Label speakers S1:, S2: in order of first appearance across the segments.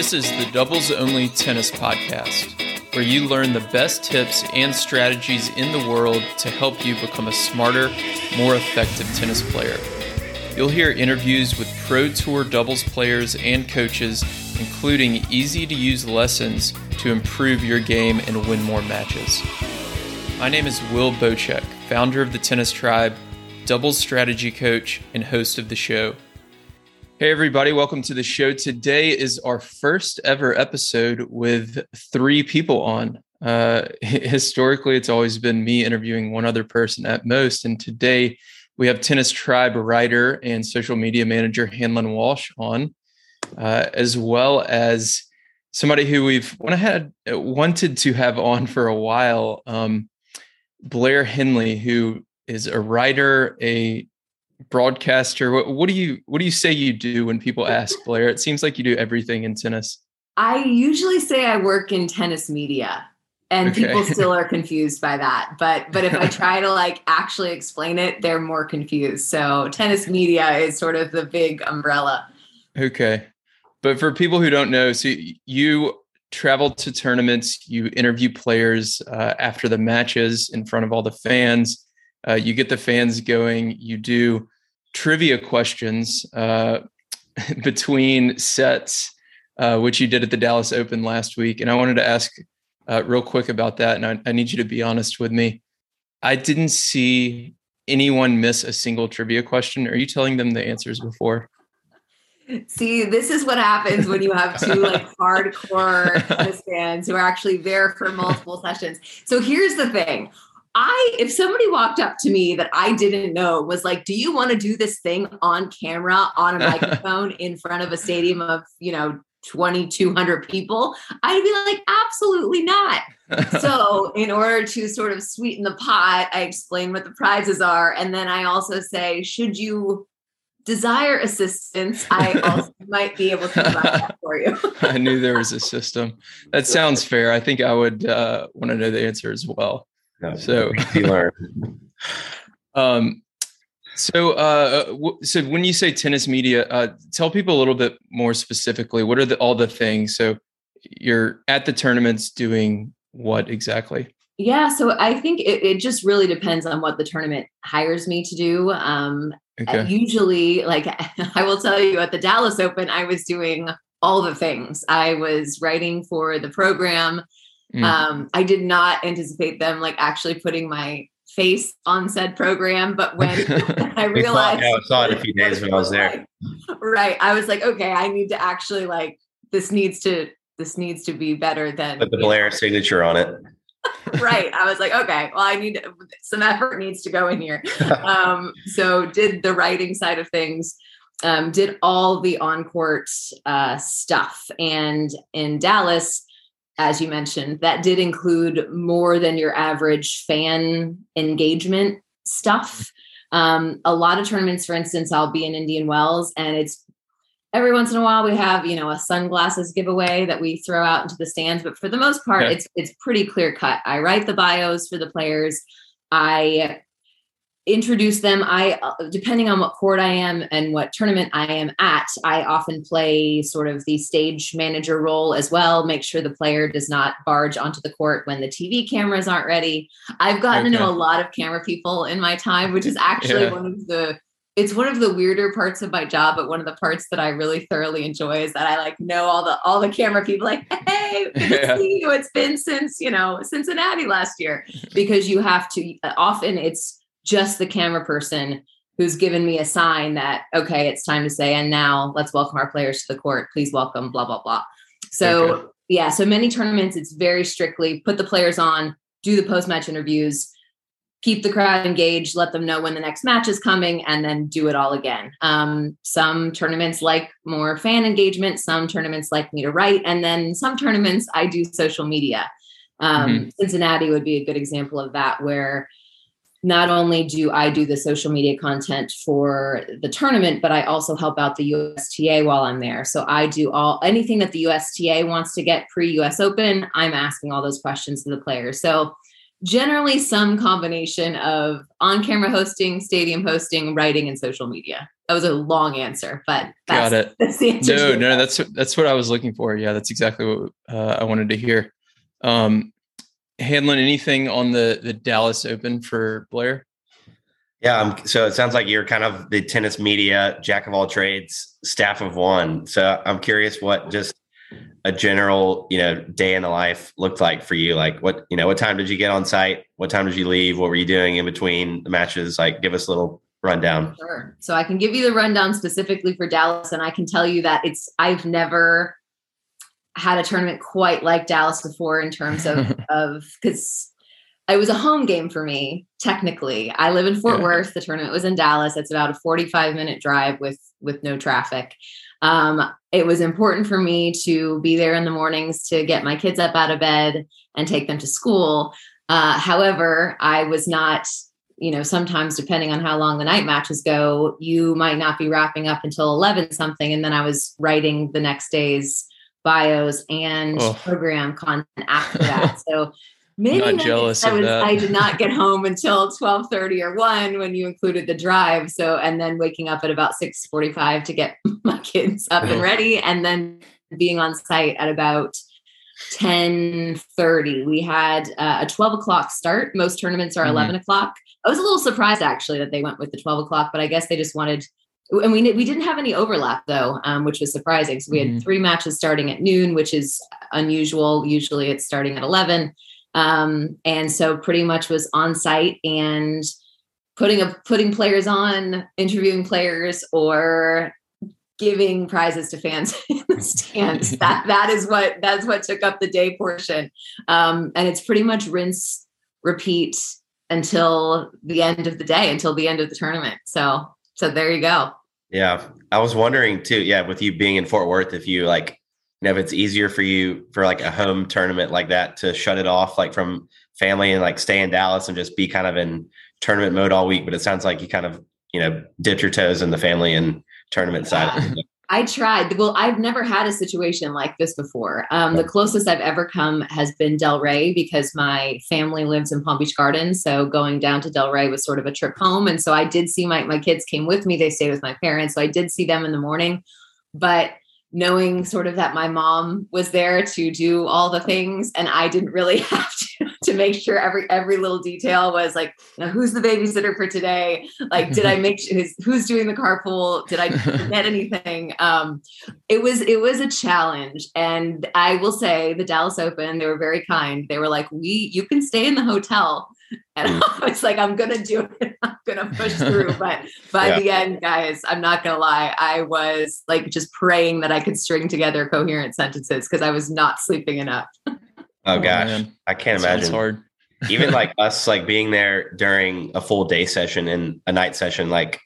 S1: This is the Doubles Only Tennis Podcast, where you learn the best tips and strategies in the world to help you become a smarter, more effective tennis player. You'll hear interviews with Pro Tour doubles players and coaches, including easy to use lessons to improve your game and win more matches. My name is Will Boucek, founder of the Tennis Tribe, doubles strategy coach, and host of the show. Hey, everybody, welcome to the show. Today is our first ever episode with three people on. Uh, historically, it's always been me interviewing one other person at most. And today we have Tennis Tribe writer and social media manager Hanlon Walsh on, uh, as well as somebody who we've had wanted to have on for a while, um, Blair Henley, who is a writer, a broadcaster. What, what do you what do you say you do when people ask Blair? It seems like you do everything in tennis.
S2: I usually say I work in tennis media and okay. people still are confused by that but but if i try to like actually explain it they're more confused so tennis media is sort of the big umbrella
S1: okay but for people who don't know so you travel to tournaments you interview players uh, after the matches in front of all the fans uh, you get the fans going you do trivia questions uh, between sets, uh, which you did at the Dallas Open last week. And I wanted to ask uh, real quick about that. And I, I, need you to be honest with me. I didn't see anyone miss a single trivia question. Are you telling them the answers before?
S2: See, this is what happens when you have two like hardcore fans who are actually there for multiple sessions. So here's the thing. I, if somebody walked up to me that I didn't know was like, do you want to do this thing on camera on a microphone in front of a stadium of, you know, 2,200 people? I'd be like, absolutely not. so, in order to sort of sweeten the pot, I explain what the prizes are. And then I also say, should you desire assistance, I also might be able to provide that for you.
S1: I knew there was a system. That sounds fair. I think I would uh, want to know the answer as well. No, so learn. um, so, uh, w- so when you say tennis media, uh, tell people a little bit more specifically. What are the, all the things? So, you're at the tournaments doing what exactly?
S2: Yeah, so I think it, it just really depends on what the tournament hires me to do. Um, okay. Usually, like I will tell you, at the Dallas Open, I was doing all the things. I was writing for the program. Mm. Um, I did not anticipate them like actually putting my face on said program, but when I realized,
S3: yeah, I saw it a few days when I was there.
S2: right, I was like, okay, I need to actually like this needs to this needs to be better than
S3: put the Blair know. signature on it.
S2: right. I was like, okay, well, I need some effort needs to go in here. um, so did the writing side of things. Um, did all the on court uh, stuff, and in Dallas, as you mentioned, that did include more than your average fan engagement stuff. Um, a lot of tournaments, for instance, I'll be in Indian Wells, and it's every once in a while we have you know a sunglasses giveaway that we throw out into the stands. But for the most part, it's it's pretty clear cut. I write the bios for the players. I introduce them i uh, depending on what court i am and what tournament i am at i often play sort of the stage manager role as well make sure the player does not barge onto the court when the tv cameras aren't ready i've gotten okay. to know a lot of camera people in my time which is actually yeah. one of the it's one of the weirder parts of my job but one of the parts that i really thoroughly enjoy is that i like know all the all the camera people like hey yeah. see you it's been since you know cincinnati last year because you have to often it's just the camera person who's given me a sign that okay it's time to say and now let's welcome our players to the court please welcome blah blah blah so okay. yeah so many tournaments it's very strictly put the players on do the post match interviews keep the crowd engaged let them know when the next match is coming and then do it all again um, some tournaments like more fan engagement some tournaments like me to write and then some tournaments i do social media um, mm-hmm. cincinnati would be a good example of that where not only do I do the social media content for the tournament, but I also help out the USTA while I'm there. So I do all anything that the USTA wants to get pre US Open, I'm asking all those questions to the players. So generally some combination of on-camera hosting, stadium hosting, writing, and social media. That was a long answer, but
S1: got it.
S2: That's the answer.
S1: No, no, that's that's what I was looking for. Yeah, that's exactly what uh, I wanted to hear. Um, Hanlon, anything on the the Dallas Open for Blair?
S3: Yeah, um, so it sounds like you're kind of the tennis media jack of all trades, staff of one. So I'm curious what just a general, you know, day in the life looked like for you. Like what, you know, what time did you get on site? What time did you leave? What were you doing in between the matches? Like give us a little rundown.
S2: Sure. So I can give you the rundown specifically for Dallas, and I can tell you that it's I've never had a tournament quite like Dallas before in terms of of because it was a home game for me technically. I live in fort yeah. worth. The tournament was in dallas. It's about a 45 minute drive with with no traffic. Um, it was important for me to be there in the mornings to get my kids up out of bed and take them to school. Uh, however i was not you know sometimes depending on how long the night matches go you might not be wrapping up until 11 something and then i was writing the next day's bios and oh. program content after that so Maybe
S1: not jealous I was, that.
S2: I did not get home until 12:30 or 1 when you included the drive. So and then waking up at about 6:45 to get my kids up and ready and then being on site at about 10:30. We had uh, a 12 o'clock start. Most tournaments are mm-hmm. 11 o'clock. I was a little surprised actually that they went with the 12 o'clock, but I guess they just wanted and we we didn't have any overlap though, um, which was surprising. So we had mm-hmm. three matches starting at noon, which is unusual. Usually it's starting at 11 um, and so pretty much was on site and putting a putting players on, interviewing players, or giving prizes to fans in the stands. that that is what that's what took up the day portion. Um, and it's pretty much rinse, repeat until the end of the day, until the end of the tournament. So so there you go.
S3: Yeah. I was wondering too, yeah, with you being in Fort Worth, if you like you know if it's easier for you for like a home tournament like that to shut it off like from family and like stay in Dallas and just be kind of in tournament mode all week. But it sounds like you kind of you know dipped your toes in the family and tournament side.
S2: I tried. Well, I've never had a situation like this before. Um, the closest I've ever come has been Delray because my family lives in Palm Beach Gardens. So going down to Delray was sort of a trip home. And so I did see my my kids came with me. They stayed with my parents. So I did see them in the morning. But knowing sort of that my mom was there to do all the things and I didn't really have to to make sure every every little detail was like you know, who's the babysitter for today like did I make who's, who's doing the carpool did I forget anything um it was it was a challenge and I will say the Dallas Open they were very kind they were like we you can stay in the hotel and I was like, I'm gonna do it. I'm gonna push through. But by yeah. the end, guys, I'm not gonna lie. I was like just praying that I could string together coherent sentences because I was not sleeping enough.
S3: Oh, oh gosh, man. I can't that imagine.
S1: Hard.
S3: Even like us, like being there during a full day session and a night session, like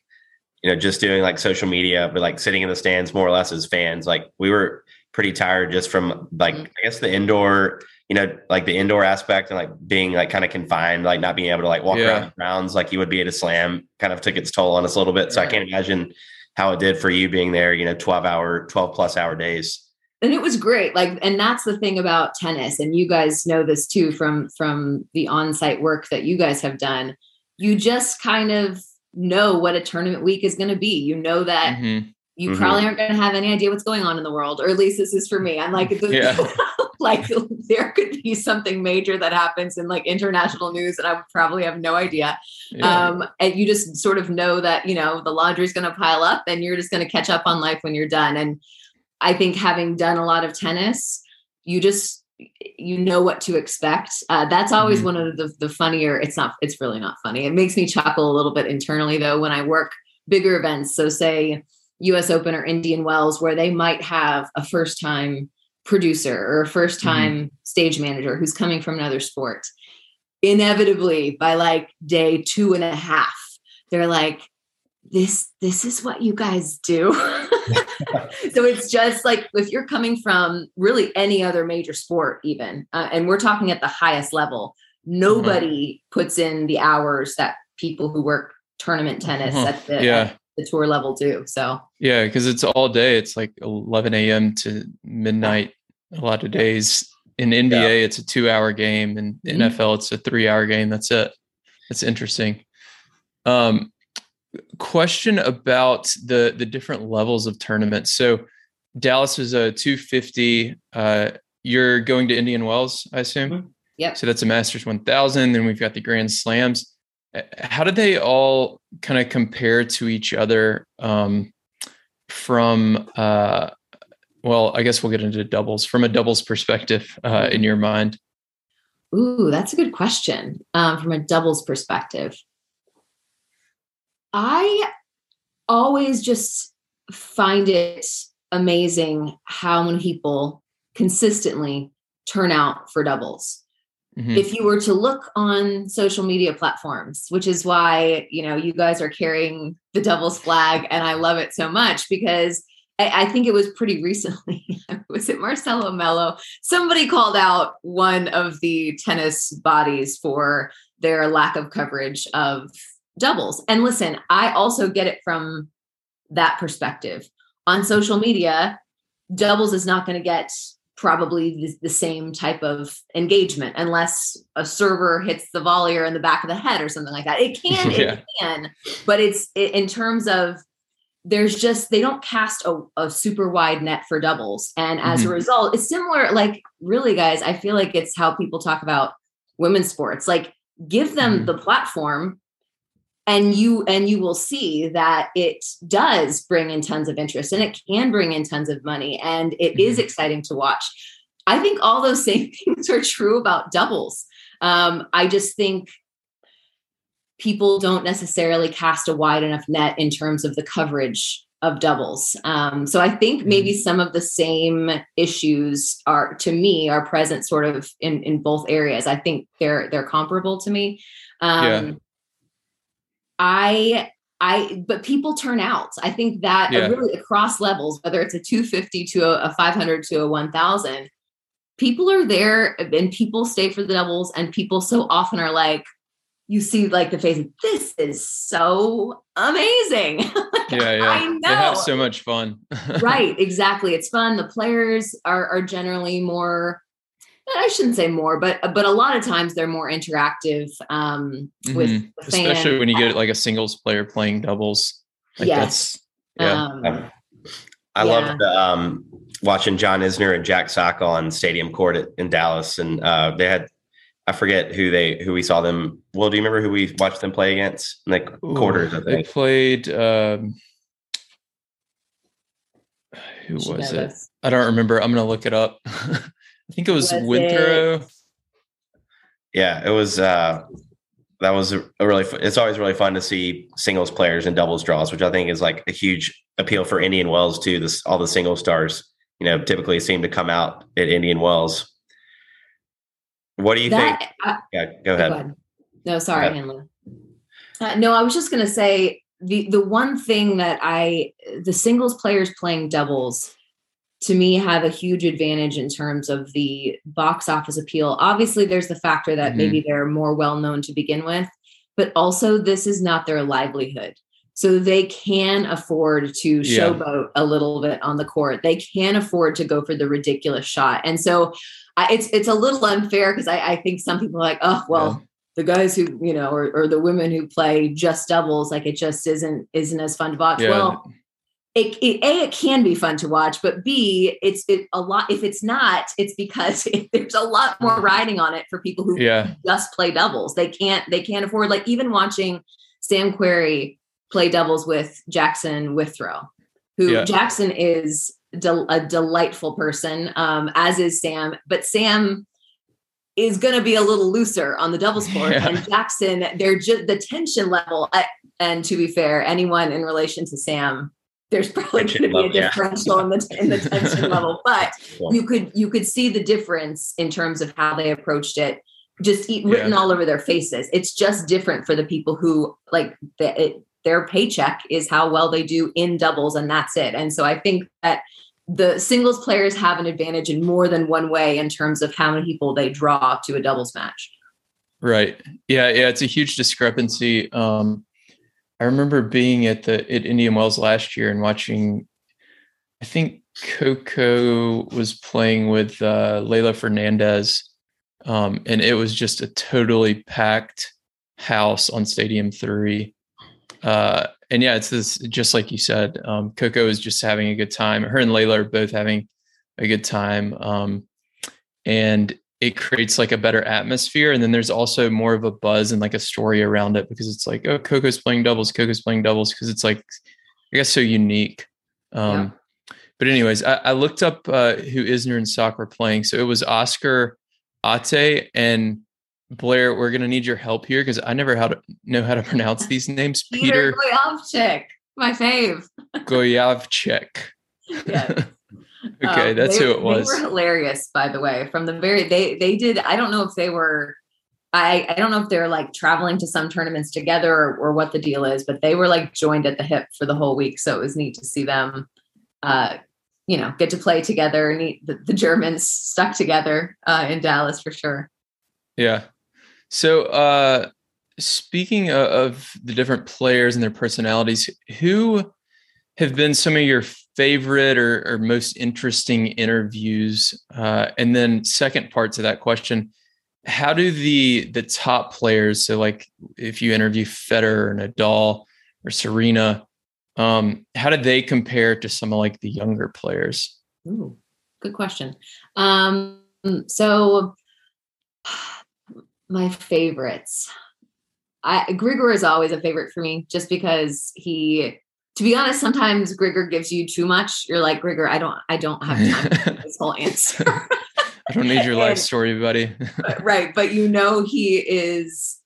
S3: you know, just doing like social media, but like sitting in the stands more or less as fans. Like we were pretty tired just from like mm-hmm. I guess the indoor you know, like the indoor aspect and like being like kind of confined, like not being able to like walk yeah. around grounds like you would be at a slam kind of took its toll on us a little bit. So I can't imagine how it did for you being there, you know, 12 hour, 12 plus hour days.
S2: And it was great. Like, and that's the thing about tennis. And you guys know this too from from the on-site work that you guys have done. You just kind of know what a tournament week is going to be. You know that mm-hmm. you mm-hmm. probably aren't going to have any idea what's going on in the world, or at least this is for me. I'm like, yeah. like there could be something major that happens in like international news and I probably have no idea. Yeah. Um, and you just sort of know that, you know, the laundry's going to pile up and you're just going to catch up on life when you're done. And I think having done a lot of tennis, you just, you know what to expect. Uh, that's always mm-hmm. one of the, the funnier, it's not, it's really not funny. It makes me chuckle a little bit internally though, when I work bigger events. So say US Open or Indian Wells, where they might have a first time producer or a first time mm-hmm. stage manager who's coming from another sport inevitably by like day two and a half they're like this this is what you guys do so it's just like if you're coming from really any other major sport even uh, and we're talking at the highest level nobody mm-hmm. puts in the hours that people who work tournament tennis uh-huh. at the yeah. The tour level too. So
S1: yeah, because it's all day. It's like 11 a.m. to midnight a lot of days. in NBA, yeah. it's a two hour game, and mm-hmm. NFL, it's a three hour game. That's it. That's interesting. Um, question about the the different levels of tournaments. So Dallas is a 250. Uh, you're going to Indian Wells, I assume. Mm-hmm.
S2: Yeah.
S1: So that's a Masters 1000. Then we've got the Grand Slams. How did they all kind of compare to each other um, from? Uh, well, I guess we'll get into doubles from a doubles perspective uh, in your mind.
S2: Ooh, that's a good question um, from a doubles perspective. I always just find it amazing how many people consistently turn out for doubles. Mm-hmm. If you were to look on social media platforms, which is why, you know, you guys are carrying the doubles flag and I love it so much because I, I think it was pretty recently. was it Marcelo Melo? Somebody called out one of the tennis bodies for their lack of coverage of doubles. And listen, I also get it from that perspective. On social media, doubles is not going to get probably the, same type of engagement unless a server hits the volleyer in the back of the head or something like that. It can, yeah. it can, but it's it, in terms of there's just they don't cast a, a super wide net for doubles, and as mm-hmm. a result, it's similar. Like really, guys, I feel like it's how people talk about women's sports. Like give them mm-hmm. the platform and you and you will see that it does bring in tons of interest and it can bring in tons of money and it mm-hmm. is exciting to watch. I think all those same things are true about doubles. Um, i just think people don't necessarily cast a wide enough net in terms of the coverage of doubles. Um, so i think maybe mm-hmm. some of the same issues are to me are present sort of in in both areas. I think they're they're comparable to me. Um, yeah I I but people turn out. I think that yeah. really across levels, whether it's a 250 to a, a 500 to a 1000, people are there and people stay for the doubles and people so often are like you see like the face this is so amazing
S1: yeah yeah I know. they have so much fun
S2: right exactly it's fun the players are are generally more I shouldn't say more, but but a lot of times they're more interactive um, mm-hmm. with
S1: especially when you get like a singles player playing doubles.
S2: Like yes.
S3: yeah. Um, I yeah. loved um, watching John Isner and Jack Sock on Stadium Court at, in Dallas, and uh, they had I forget who they who we saw them. Well, do you remember who we watched them play against? In like Ooh, quarters, I think.
S1: They played. Um, who was it? I don't remember. I'm gonna look it up. I think it was, was Withrow. It?
S3: Yeah, it was. uh That was a, a really. It's always really fun to see singles players and doubles draws, which I think is like a huge appeal for Indian Wells too. This all the single stars, you know, typically seem to come out at Indian Wells. What do you that, think? Uh, yeah, go ahead. go ahead.
S2: No, sorry, Hanlon. Uh, no, I was just going to say the the one thing that I the singles players playing doubles to me have a huge advantage in terms of the box office appeal. Obviously, there's the factor that mm-hmm. maybe they're more well known to begin with, but also this is not their livelihood. So they can afford to showboat yeah. a little bit on the court. They can afford to go for the ridiculous shot. And so I, it's it's a little unfair because I, I, think some people are like, oh well, yeah. the guys who you know, or, or the women who play just doubles, like it just isn't isn't as fun to watch. Yeah. Well, it, it, a it can be fun to watch but b it's it, a lot if it's not it's because it, there's a lot more riding on it for people who
S1: yeah.
S2: just play doubles they can't they can't afford like even watching sam querrey play doubles with jackson withrow who yeah. jackson is de- a delightful person um, as is sam but sam is going to be a little looser on the doubles court yeah. and jackson they're just the tension level at, and to be fair anyone in relation to sam there's probably going to be a differential yeah. in the in the tension level, but yeah. you could you could see the difference in terms of how they approached it, just eat, written yeah. all over their faces. It's just different for the people who like the, it, their paycheck is how well they do in doubles, and that's it. And so I think that the singles players have an advantage in more than one way in terms of how many people they draw to a doubles match.
S1: Right. Yeah. Yeah. It's a huge discrepancy. Um, I remember being at the at Indian Wells last year and watching. I think Coco was playing with uh, Leylah Fernandez, um, and it was just a totally packed house on Stadium Three. Uh, and yeah, it's this just like you said. Um, Coco is just having a good time. Her and Leylah are both having a good time, um, and it creates like a better atmosphere. And then there's also more of a buzz and like a story around it because it's like, oh, Coco's playing doubles, Coco's playing doubles because it's like, I guess, so unique. Um, yeah but anyways, I, I looked up uh, who Isner and Sock were playing. So it was Oscar Otte and Blair. We're gonna need your help here because I never how to know how to pronounce these names.
S2: Peter, Peter Gojowczyk, my fave.
S1: Gojowczyk. Yeah. okay, um, that's
S2: they,
S1: who it was.
S2: They were hilarious, by the way. From the very they they did. I don't know if they were. I, I don't know if they're like traveling to some tournaments together or, or what the deal is, but they were like joined at the hip for the whole week. So it was neat to see them uh, you know, get to play together and the, the Germans stuck together uh, in Dallas for sure.
S1: Yeah. So, uh, speaking of, of the different players and their personalities, who have been some of your favorite or, or most interesting interviews? Uh, and then, second part to that question, how do the the top players, so like if you interview Federer and Nadal or Serena, um, how did they compare to some of like the younger players?
S2: Ooh, good question. Um, so my favorites. I Grigor is always a favorite for me just because he to be honest, sometimes Grigor gives you too much. You're like, Grigor, I don't I don't have time for this whole answer.
S1: I don't need your life and, story, buddy.
S2: right. But you know he is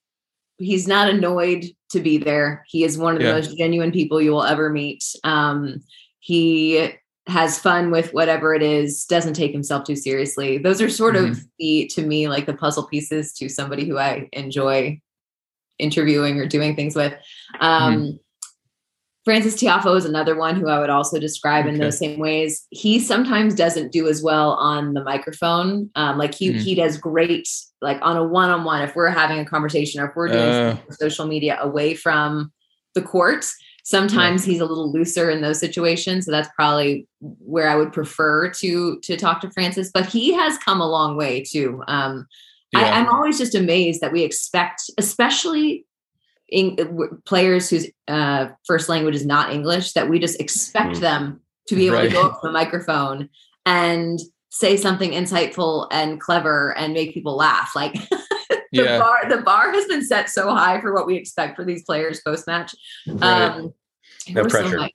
S2: he's not annoyed to be there. He is one of the yeah. most genuine people you will ever meet. Um, he has fun with whatever it is, doesn't take himself too seriously. Those are sort mm-hmm. of the, to me, like the puzzle pieces to somebody who I enjoy interviewing or doing things with. Um, mm-hmm. Frances Tiafoe is another one who I would also describe okay. in those same ways. He sometimes doesn't do as well on the microphone. Um, like he mm-hmm. he does great like on a one-on-one if we're having a conversation or if we're doing uh, social media away from the court. Sometimes yeah. he's a little looser in those situations, so that's probably where I would prefer to to talk to Frances. But he has come a long way too. Um, yeah. I, I'm always just amazed that we expect, especially in, players whose uh, first language is not English that we just expect mm. them to be able right. to go up to the microphone and say something insightful and clever and make people laugh. Like the yeah. bar, the bar has been set so high for what we expect for these players post match. Right. Um,
S3: no pressure.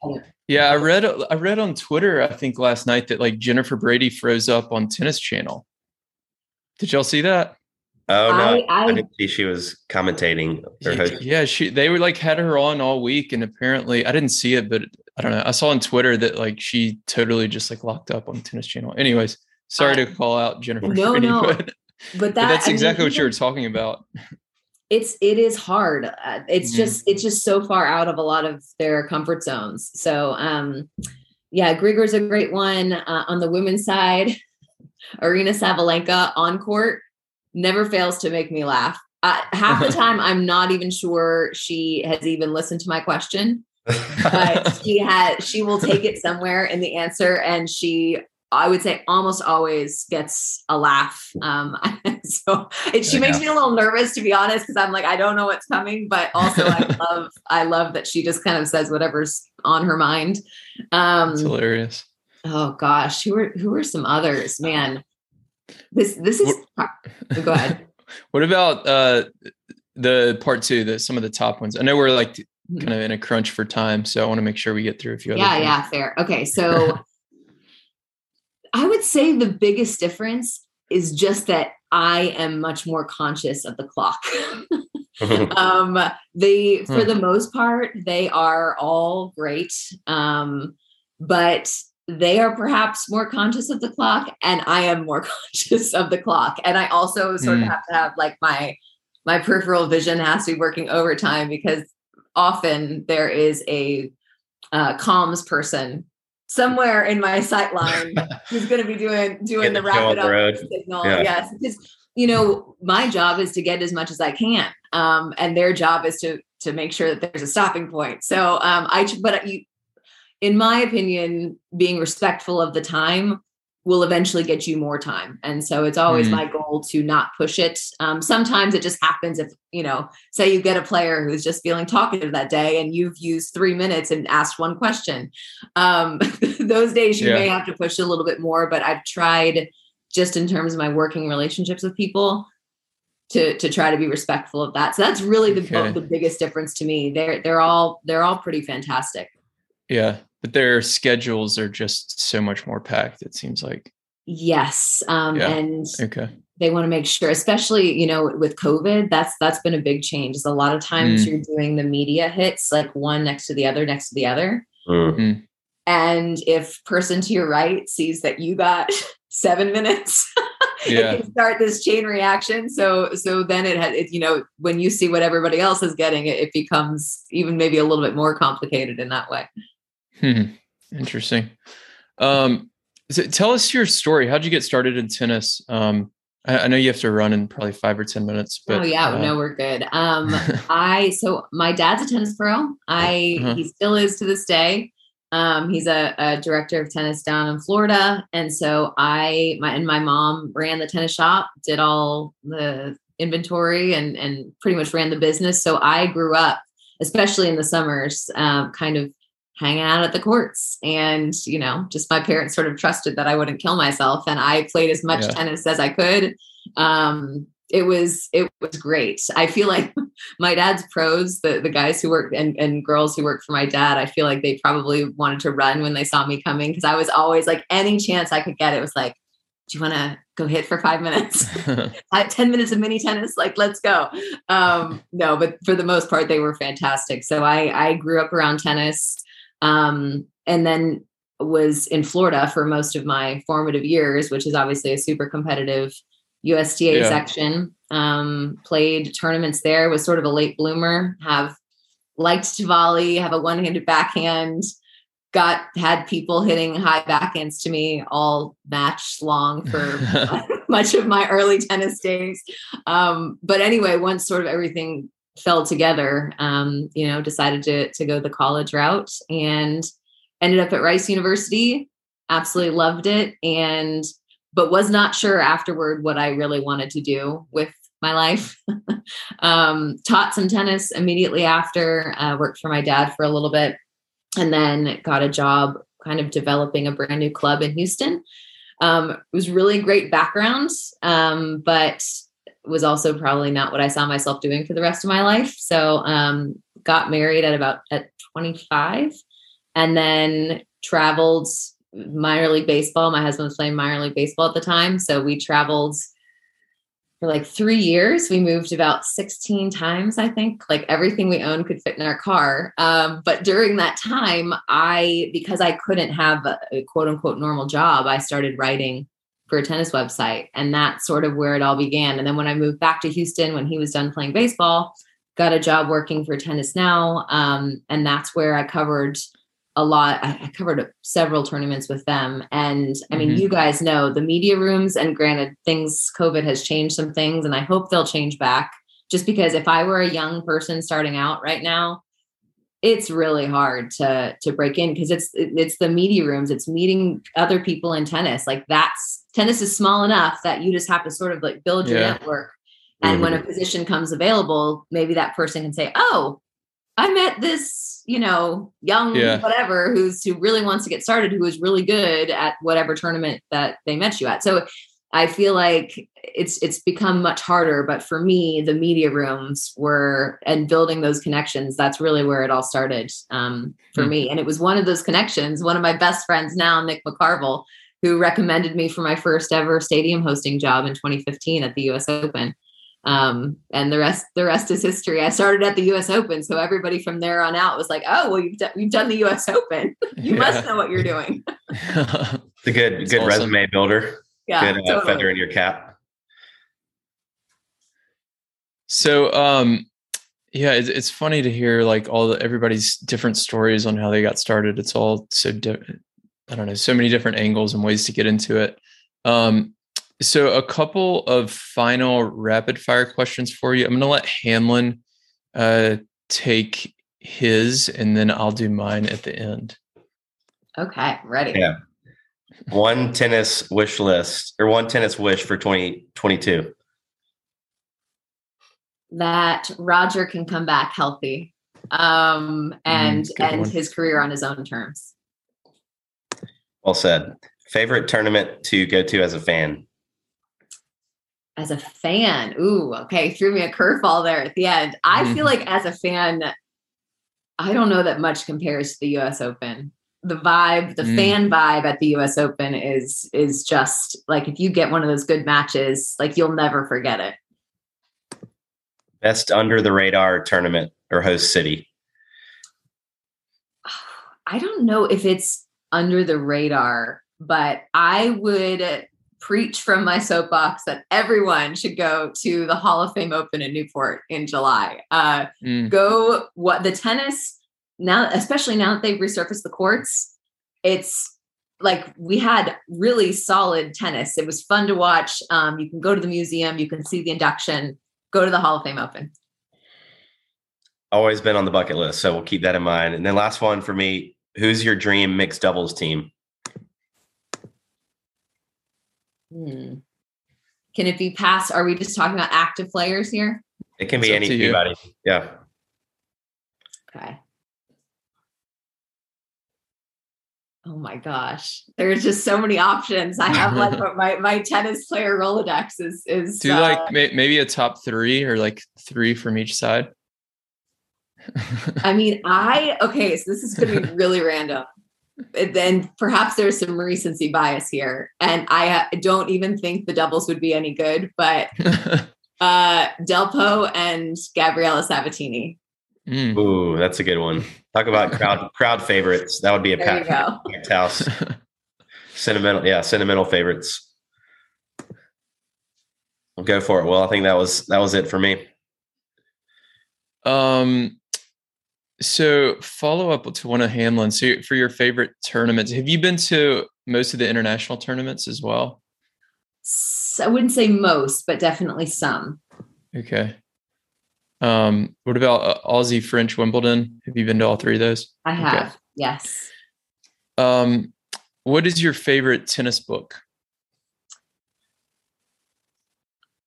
S1: Yeah, I read I read on Twitter I think last night that like Jennifer Brady froze up on Tennis Channel. Did y'all see that?
S3: Oh no, I, I, I, didn't see she was commentating.
S1: yeah, she they were like had her on all week, and apparently I didn't see it, but I don't know. I saw on Twitter that like she totally just like locked up on Tennis Channel. Anyways, sorry to call out Jennifer.
S2: No, no, but,
S1: but, that, but that's exactly mean, what you were talking about.
S2: It's it is hard. Uh, it's mm-hmm. just it's just so far out of a lot of their comfort zones. So um, yeah, Grigor's a great one uh, on the women's side. Aryna Sabalenka on court never fails to make me laugh. Uh, half the time, I'm not even sure she has even listened to my question, but she had she will take it somewhere in the answer, and she I would say almost always gets a laugh. Um, so it, she makes me a little nervous to be honest, because I'm like, I don't know what's coming, but also I love, I love that she just kind of says whatever's on her mind. Um,
S1: That's hilarious.
S2: Oh gosh, who are who are some others? Man, this this is what, go ahead.
S1: What about uh the part two, the some of the top ones? I know we're like mm-hmm. kind of in a crunch for time, so I want to make sure we get through a few.
S2: Yeah, yeah, fair. Okay, so I would say the biggest difference is just that I am much more conscious of the clock. um, they, for hmm. the most part, they are all great. Um, but they are perhaps more conscious of the clock and i am more conscious of the clock and i also sort mm. of have to have like my my peripheral vision has to be working overtime because often there is a uh, comms person somewhere in my sight line who's going to be doing doing the rapid up road. signal yeah. yes because you know my job is to get as much as i can um, and their job is to to make sure that there's a stopping point so um, i but you in my opinion, being respectful of the time will eventually get you more time. And so it's always mm. my goal to not push it. Um, sometimes it just happens if, you know, say you get a player who's just feeling talkative that day and you've used three minutes and asked one question. Um, those days you yeah. may have to push a little bit more, but I've tried just in terms of my working relationships with people to to try to be respectful of that. So that's really the okay. the biggest difference to me. They're they're all they're all pretty fantastic.
S1: Yeah, but their schedules are just so much more packed. It seems like.
S2: Yes, um, yeah. and okay. They want to make sure, especially you know with COVID, that's that's been a big change. is a lot of times mm. you're doing the media hits like one next to the other, next to the other. Mm-hmm. And if person to your right sees that you got seven minutes yeah. start this chain reaction so so then it had it, you know when you see what everybody else is getting it, it becomes even maybe a little bit more complicated in that way
S1: hmm. interesting. Um so tell us your story. How'd you get started in tennis? Um I, I know you have to run in probably five or ten minutes but
S2: oh yeah. uh, no we're good. Um i so my dad's a tennis pro. I uh-huh. he still is to this day. Um, he's a, a, director of tennis down in Florida, and so I, my and my mom ran the tennis shop, did all the inventory, and and pretty much ran the business. So I grew up, especially in the summers, um, kind of hanging out at the courts, and you know, just my parents sort of trusted that I wouldn't kill myself, and I played as much yeah. tennis as I could. Um, it was it was great. I feel like my dad's pros, the the guys who work and, and girls who work for my dad, I feel like they probably wanted to run when they saw me coming because I was always like any chance I could get, it was like, do you want to go hit for five minutes? Ten minutes of mini tennis, like let's go. Um, no, but for the most part, they were fantastic. So I I grew up around tennis, um, and then was in Florida for most of my formative years, which is obviously a super competitive USTA yeah. section. Um, played tournaments there. Was sort of a late bloomer. Have liked to volley. Have a one-handed backhand. Got had people hitting high backhands to me all match long for much of my early tennis days. Um, but anyway, once sort of everything fell together, um, you know, decided to to go the college route and ended up at Rice University. Absolutely loved it and but was not sure afterward what I really wanted to do with my life. um, taught some tennis immediately after, uh, worked for my dad for a little bit, and then got a job kind of developing a brand new club in Houston. Um, it was really great background, um, but was also probably not what I saw myself doing for the rest of my life. So um, got married at about at 25 and then traveled minor league baseball. My husband was playing minor league baseball at the time. So we traveled for like three years. We moved about 16 times, I think. Like everything we owned could fit in our car. Um, but during that time, I, because I couldn't have a, a quote unquote normal job, I started writing for a tennis website. And that's sort of where it all began. And then when I moved back to Houston, when he was done playing baseball, got a job working for Tennis Now. Um, and that's where I covered a lot. I, I covered several tournaments with them. And I mean, mm-hmm. you guys know the media rooms, and granted, things, COVID has changed some things, and I hope they'll change back. Just because if I were a young person starting out right now, it's really hard to to break in because it's it's the media rooms it's meeting other people in tennis like that's tennis is small enough that you just have to sort of like build your yeah. network and mm-hmm. when a position comes available maybe that person can say oh I met this, you know, young yeah. whatever who's who really wants to get started, who is really good at whatever tournament that they met you at. So I feel like it's it's become much harder. But for me, the media rooms were and building those connections. That's really where it all started um, for mm. me. And it was one of those connections. One of my best friends now, Nick McCarville, who recommended me for my first ever stadium hosting job in 2015 at the U.S. Open um, and the rest the rest is history. I started at the U.S. Open, so everybody from there on out was like, "Oh, well, you've, d- you've done the U.S. Open. you yeah. must know what you're doing."
S3: it's a good good awesome. resume builder. Yeah, good uh, totally. feather in your cap.
S1: So, um, yeah, it's, it's funny to hear like all the everybody's different stories on how they got started. It's all so different. I don't know, so many different angles and ways to get into it. Um, so, a couple of final rapid fire questions for you. I'm going to let Hanlon uh, take his, and then I'll do mine at the end.
S2: Okay, ready.
S3: Yeah. One tennis wish list or one tennis wish for 2022.
S2: That Roger can come back healthy um, and
S1: Mm, good
S2: end
S1: one.
S2: his career on his own terms.
S3: Well said. Favorite tournament to go to as a fan?
S2: As a fan, ooh, okay, threw me a curveball there at the end. I feel
S1: Mhm.
S2: like as a fan, I don't know that much compares to the U.S. Open. The vibe, the
S1: Mm.
S2: fan vibe at the U.S. Open is is just like if you get one of those good matches, like you'll never forget it.
S3: Best under the radar tournament or host city?
S2: I don't know if it's under the radar, but I would preach from my soapbox that everyone should go to the Hall of Fame Open in Newport in July. Uh,
S1: Mm.
S2: go what the tennis now, especially now that they've resurfaced the courts, it's like we had really solid tennis. It was fun to watch. Um, you can go to the museum, you can see the induction, go to the Hall of Fame Open.
S3: Always been on the bucket list, so we'll keep that in mind. And then last one for me: Who's your dream mixed doubles team?
S2: Hmm. Can it be past? Are we just talking about active players here?
S3: It can be
S1: It's
S3: any, anybody. Yeah.
S2: Okay. Oh my gosh. There's just so many options. I have like what my, my tennis player Rolodex is is
S1: Do
S2: uh,
S1: like may, maybe a top three or like three from each side.
S2: I mean, I okay, so this is gonna be really random. And then perhaps there's some recency bias here. And I uh, don't even think the doubles would be any good, but uh Delpo and Gabriela Sabatini.
S1: Mm.
S3: Ooh, that's a good one. Talk about crowd crowd favorites. That would be a
S2: There you
S3: packed,
S2: go.
S3: packed house. Sentimental, yeah, sentimental favorites. I'll go for it. Well, I think that was that was it for me.
S1: Um, so follow up to one of Hanlon. So for your favorite tournaments, have you been to most of the international tournaments as well?
S2: I wouldn't say most, but definitely some.
S1: Okay. Um, what about uh, Aussie French Wimbledon? Have you been to all three of those?
S2: I
S1: Okay.
S2: have. Yes.
S1: Um, what is your favorite tennis book?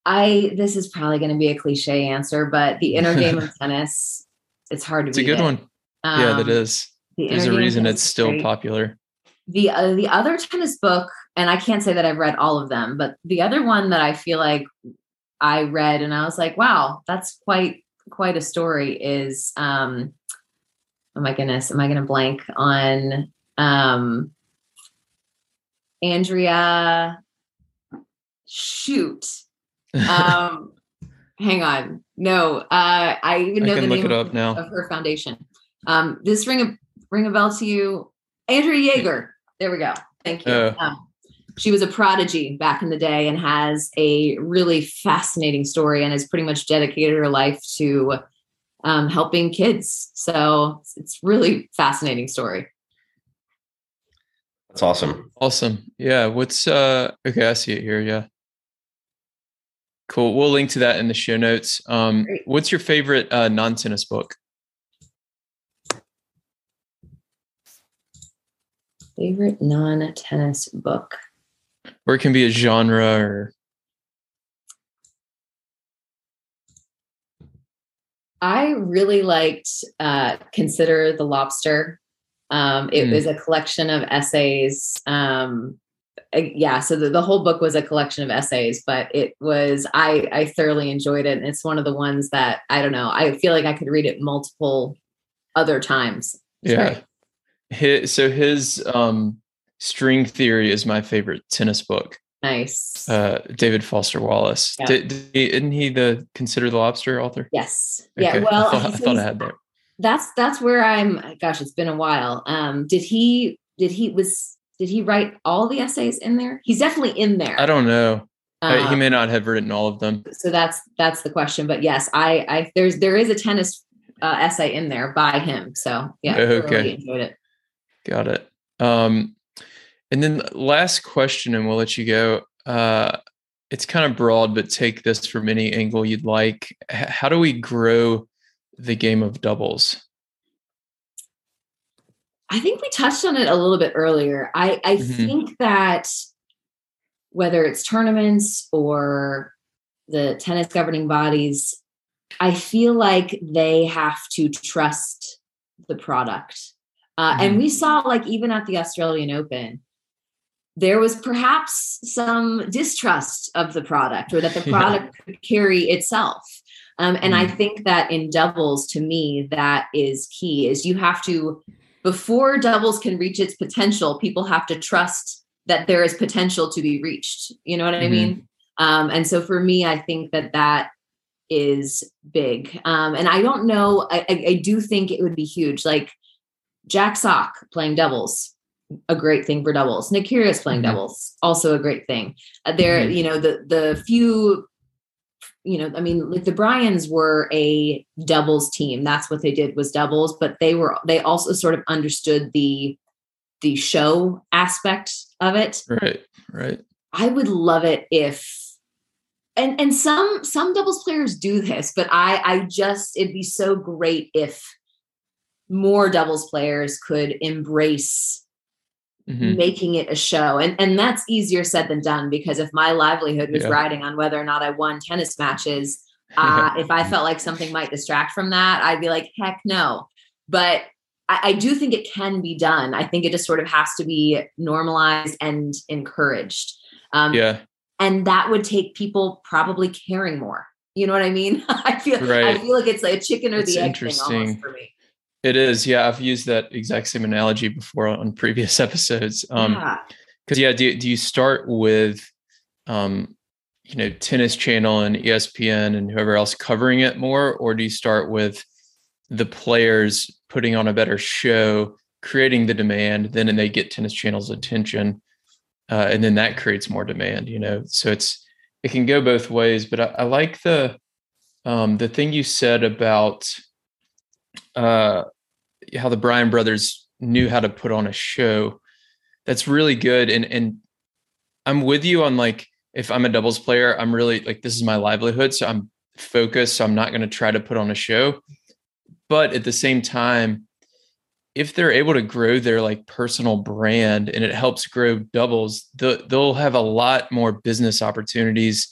S2: I this is probably going to be a cliche answer, but the inner game of tennis. It's hard to
S1: It's a good
S2: it.
S1: one. yeah, that
S2: Um, the
S1: There's a reason it's
S2: is
S1: still
S2: great.
S1: popular.
S2: The uh, the other tennis book, and I can't say that I've read all of them, but the other one that I feel like I read and I was like, wow, that's quite quite a story. Is um, oh my goodness, am I going to blank on um, Andrea? Shoot. um hang on no uh i even
S1: I
S2: know
S1: can
S2: the
S1: look
S2: name
S1: it
S2: of,
S1: up now.
S2: of her foundation um this ring a ring a bell to you andrea Jaeger. there we go thank you
S1: Oh.
S2: um, she was a prodigy back in the day and has a really fascinating story and has pretty much dedicated her life to um, helping kids so it's- it's really fascinating story
S3: That's awesome.
S1: Awesome. Yeah. What's uh okay, I see it here. Yeah. Cool. We'll link to that in the show notes. Um what's your favorite uh non-tennis book?
S2: favorite non-tennis book
S1: Or it can be a genre or
S2: I really liked uh, Consider the Lobster. Um, it
S1: Hmm.
S2: was a collection of essays. Um, yeah, so the, the whole book was a collection of essays, but it was I I thoroughly enjoyed it, and it's one of the ones that I don't know. I feel like I could read it multiple other times. It's
S1: yeah.
S2: great.
S1: His, so his um string theory is my favorite tennis book.
S2: nice.
S1: Uh David Foster Wallace.
S2: Yeah.
S1: Did, did he, isn't he the Consider the Lobster author?
S2: yes.
S1: Okay.
S2: Yeah. Well,
S1: I thought, I thought I had that.
S2: that's that's where I'm. Gosh, it's been a while. Um, did he? Did he was? Did he write all the essays in there? He's definitely in there.
S1: I don't know. I- he
S2: Um,
S1: may not have written all of them.
S2: so that's that's the question but yes i i there's there is a tennis uh, essay in there by him so yeah
S1: Oh, okay.
S2: enjoyed it
S1: Got it. Um, and then last question, and we'll let you go. Uh, it's kind of broad, but take this from any angle you'd like. H- how do we grow the game of doubles?
S2: I think we touched on it a little bit earlier. I, I
S1: Mhm.
S2: think that whether it's tournaments or the tennis governing bodies, I feel like they have to trust the product. Uh, And we saw, like, even at the Australian Open, there was perhaps some distrust of the product or that the
S1: Yeah.
S2: product could carry itself. Um, and I
S1: Mhm.
S2: think that in doubles, to me, that is key. Is you have to before doubles can reach its potential, people have to trust that there is potential to be reached. You know what I
S1: Mhm.
S2: mean? Um, and so for me, I think that that is big. Um, and I don't know. I, I, I do think it would be huge. Like Jack Sock playing doubles, a great thing for doubles. Nick Kyrgios playing
S1: Mhm.
S2: doubles, also a great thing. Uh, there,
S1: Mhm.
S2: you know, the the few, you know, I mean, like the Bryans were a doubles team. That's what they did was doubles, but they were they also sort of understood the the show aspect of it.
S1: Right. Right.
S2: I would love it if and and some some doubles players do this, but I I just it'd be so great if more doubles players could embrace
S1: Mhm.
S2: making it a show. And and that's easier said than done because if my livelihood was
S1: Yeah.
S2: riding on whether or not I won tennis matches, uh, if I felt like something might distract from that, I'd be like, heck no. But I, I do think it can be done. I think it just sort of has to be normalized and encouraged. Um,
S1: yeah.
S2: and that would take people probably caring more. You know what I mean? I feel I feel like it's like a chicken or
S1: It's
S2: the egg thing almost
S1: interesting.
S2: for me.
S1: It is. Yeah. I've used that exact same analogy before on previous episodes. Um,
S2: yeah.
S1: because yeah, do do you start with, um, you know, Tennis Channel and ESPN and whoever else covering it more, or do you start with the players putting on a better show, creating the demand, then and they get Tennis Channel's attention, uh, and then that creates more demand. You know, so it's it can go both ways. But I, I like the um, the thing you said about uh, how the Bryan brothers knew how to put on a show. That's really good. And and I'm with you on like if I'm a doubles player, I'm really like this is my livelihood. So I'm focused. So I'm not going to try to put on a show. But at the same time, if they're able to grow their like personal brand and it helps grow doubles, the, they'll have a lot more business opportunities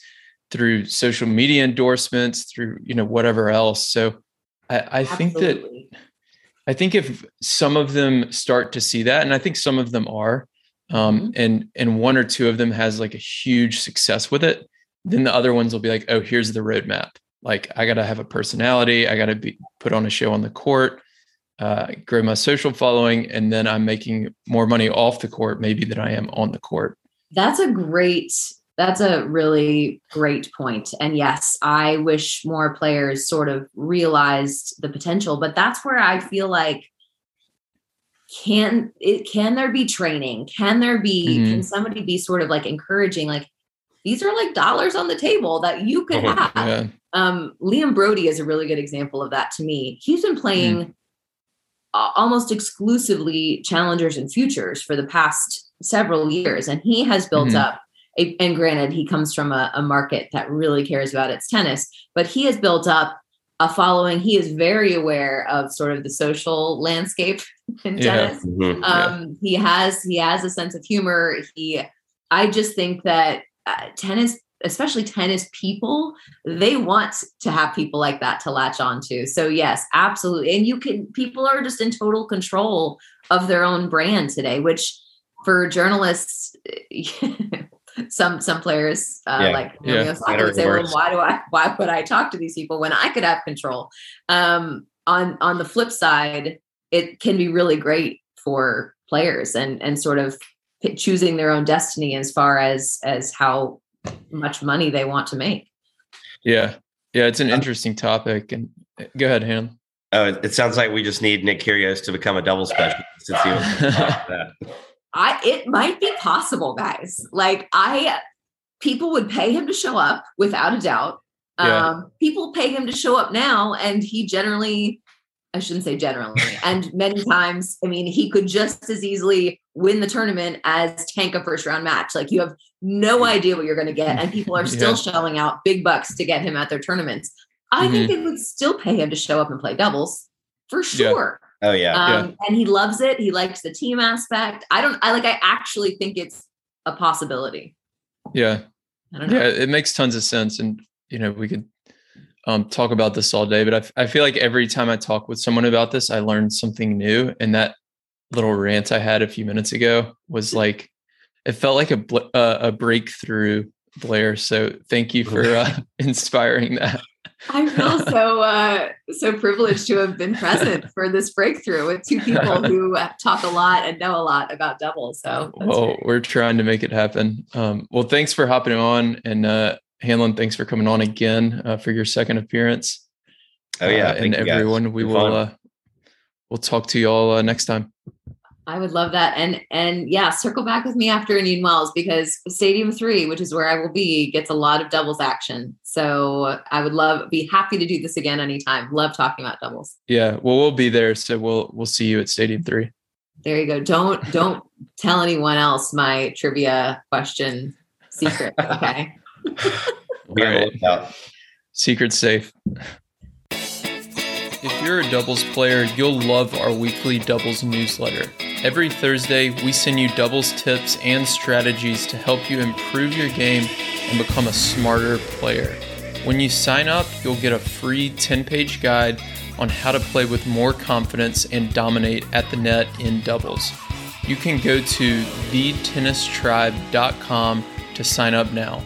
S1: through social media endorsements, through you know whatever else. So I, I think that. I think if some of them start to see that, and I think some of them are, um, and and one or two of them has like a huge success with it, then the other ones will be like, oh, here's the roadmap. Like I got to have a personality, I got to be put on a show on the court, uh, grow my social following, and then I'm making more money off the court maybe than I am on the court.
S2: That's a great that's a really great point. And yes, I wish more players sort of realized the potential, but that's where I feel like can it can there be training? Can there be
S1: Mhm.
S2: can somebody be sort of like encouraging like these are like dollars on the table that you could
S3: Mhm.
S2: have.
S1: Yeah,
S2: Um, Liam Broady is a really good example of that to me. He's been playing a- almost exclusively challengers and futures for the past several years, and he has built
S1: Mhm.
S2: up. And granted, he comes from a, a market that really cares about its tennis, but he has built up a following. He is very aware of sort of the social landscape in
S1: Yeah.
S2: tennis
S3: Mhm.
S1: Yeah.
S2: um he has he has a sense of humor he i just think that uh, tennis especially tennis people they want to have people like that to latch onto so yes absolutely and you can people are just in total control of their own brand today which for journalists some some players uh,
S3: Yeah.
S2: like
S1: Yeah.
S2: Naomi Osaka would say, well, why do I why would I talk to these people when I could have control? Um, on on the flip side, it can be really great for players and and sort of p- choosing their own destiny as far as as how much money they want to make.
S1: yeah, yeah. It's an
S3: Um,
S1: interesting topic. And go ahead, Han.
S3: Oh, it, it sounds like we just need Nick Kyrgios to become a double specialist since he was that.
S2: I it might be possible, guys. Like I people would pay him to show up without a doubt.
S1: Yeah.
S2: Um, people pay him to show up now, and he generally, I shouldn't say generally, and many times, I mean, he could just as easily win the tournament as tank a first round match. Like you have no idea what you're going to get, and people are still
S1: Yeah.
S2: shelling out big bucks to get him at their tournaments. I think they would still pay him to show up and play doubles for
S1: Yeah.
S3: Oh yeah.
S2: Um,
S1: Yeah.
S2: and he loves it. He likes the team aspect. I don't I like I actually think it's a possibility.
S1: Yeah.
S2: I don't know.
S1: Yeah, it makes tons of sense. And, you know, we could um, talk about this all day, but I, f- I feel like every time I talk with someone about this, I learn something new. And that little rant I had a few minutes ago was like, it felt like a, bl- uh, a breakthrough, Blair. So thank you for uh, inspiring that.
S2: I feel so uh, so privileged to have been present for this breakthrough with two people who talk a lot and know a lot about doubles. So that's
S1: Well,
S2: great.
S1: we're trying to make it happen. Um, well, thanks for hopping on. And uh, Hanlon, thanks for coming on again uh, for your second appearance.
S3: oh yeah.
S1: Uh, and
S3: you, guys.
S1: everyone, we
S3: Been
S1: will uh, we'll talk to you all uh, next time.
S2: I would love that. And and yeah, circle back with me after Indian Wells because Stadium Three, which is where I will be, gets a lot of doubles action. So I would love be happy to do this again anytime. Love talking about doubles.
S1: Yeah, well, we'll be there, so we'll we'll see you at Stadium Three.
S2: There you go. Don't don't tell anyone else my trivia question secret. Okay.
S3: Be on the
S1: Alright.
S3: lookout.
S1: Secret safe. If you're a doubles player, you'll love our weekly doubles newsletter. Every Thursday, we send you doubles tips and strategies to help you improve your game and become a smarter player. When you sign up, you'll get a free 10 page guide on how to play with more confidence and dominate at the net in doubles. You can go to thetennistribe.com to sign up now.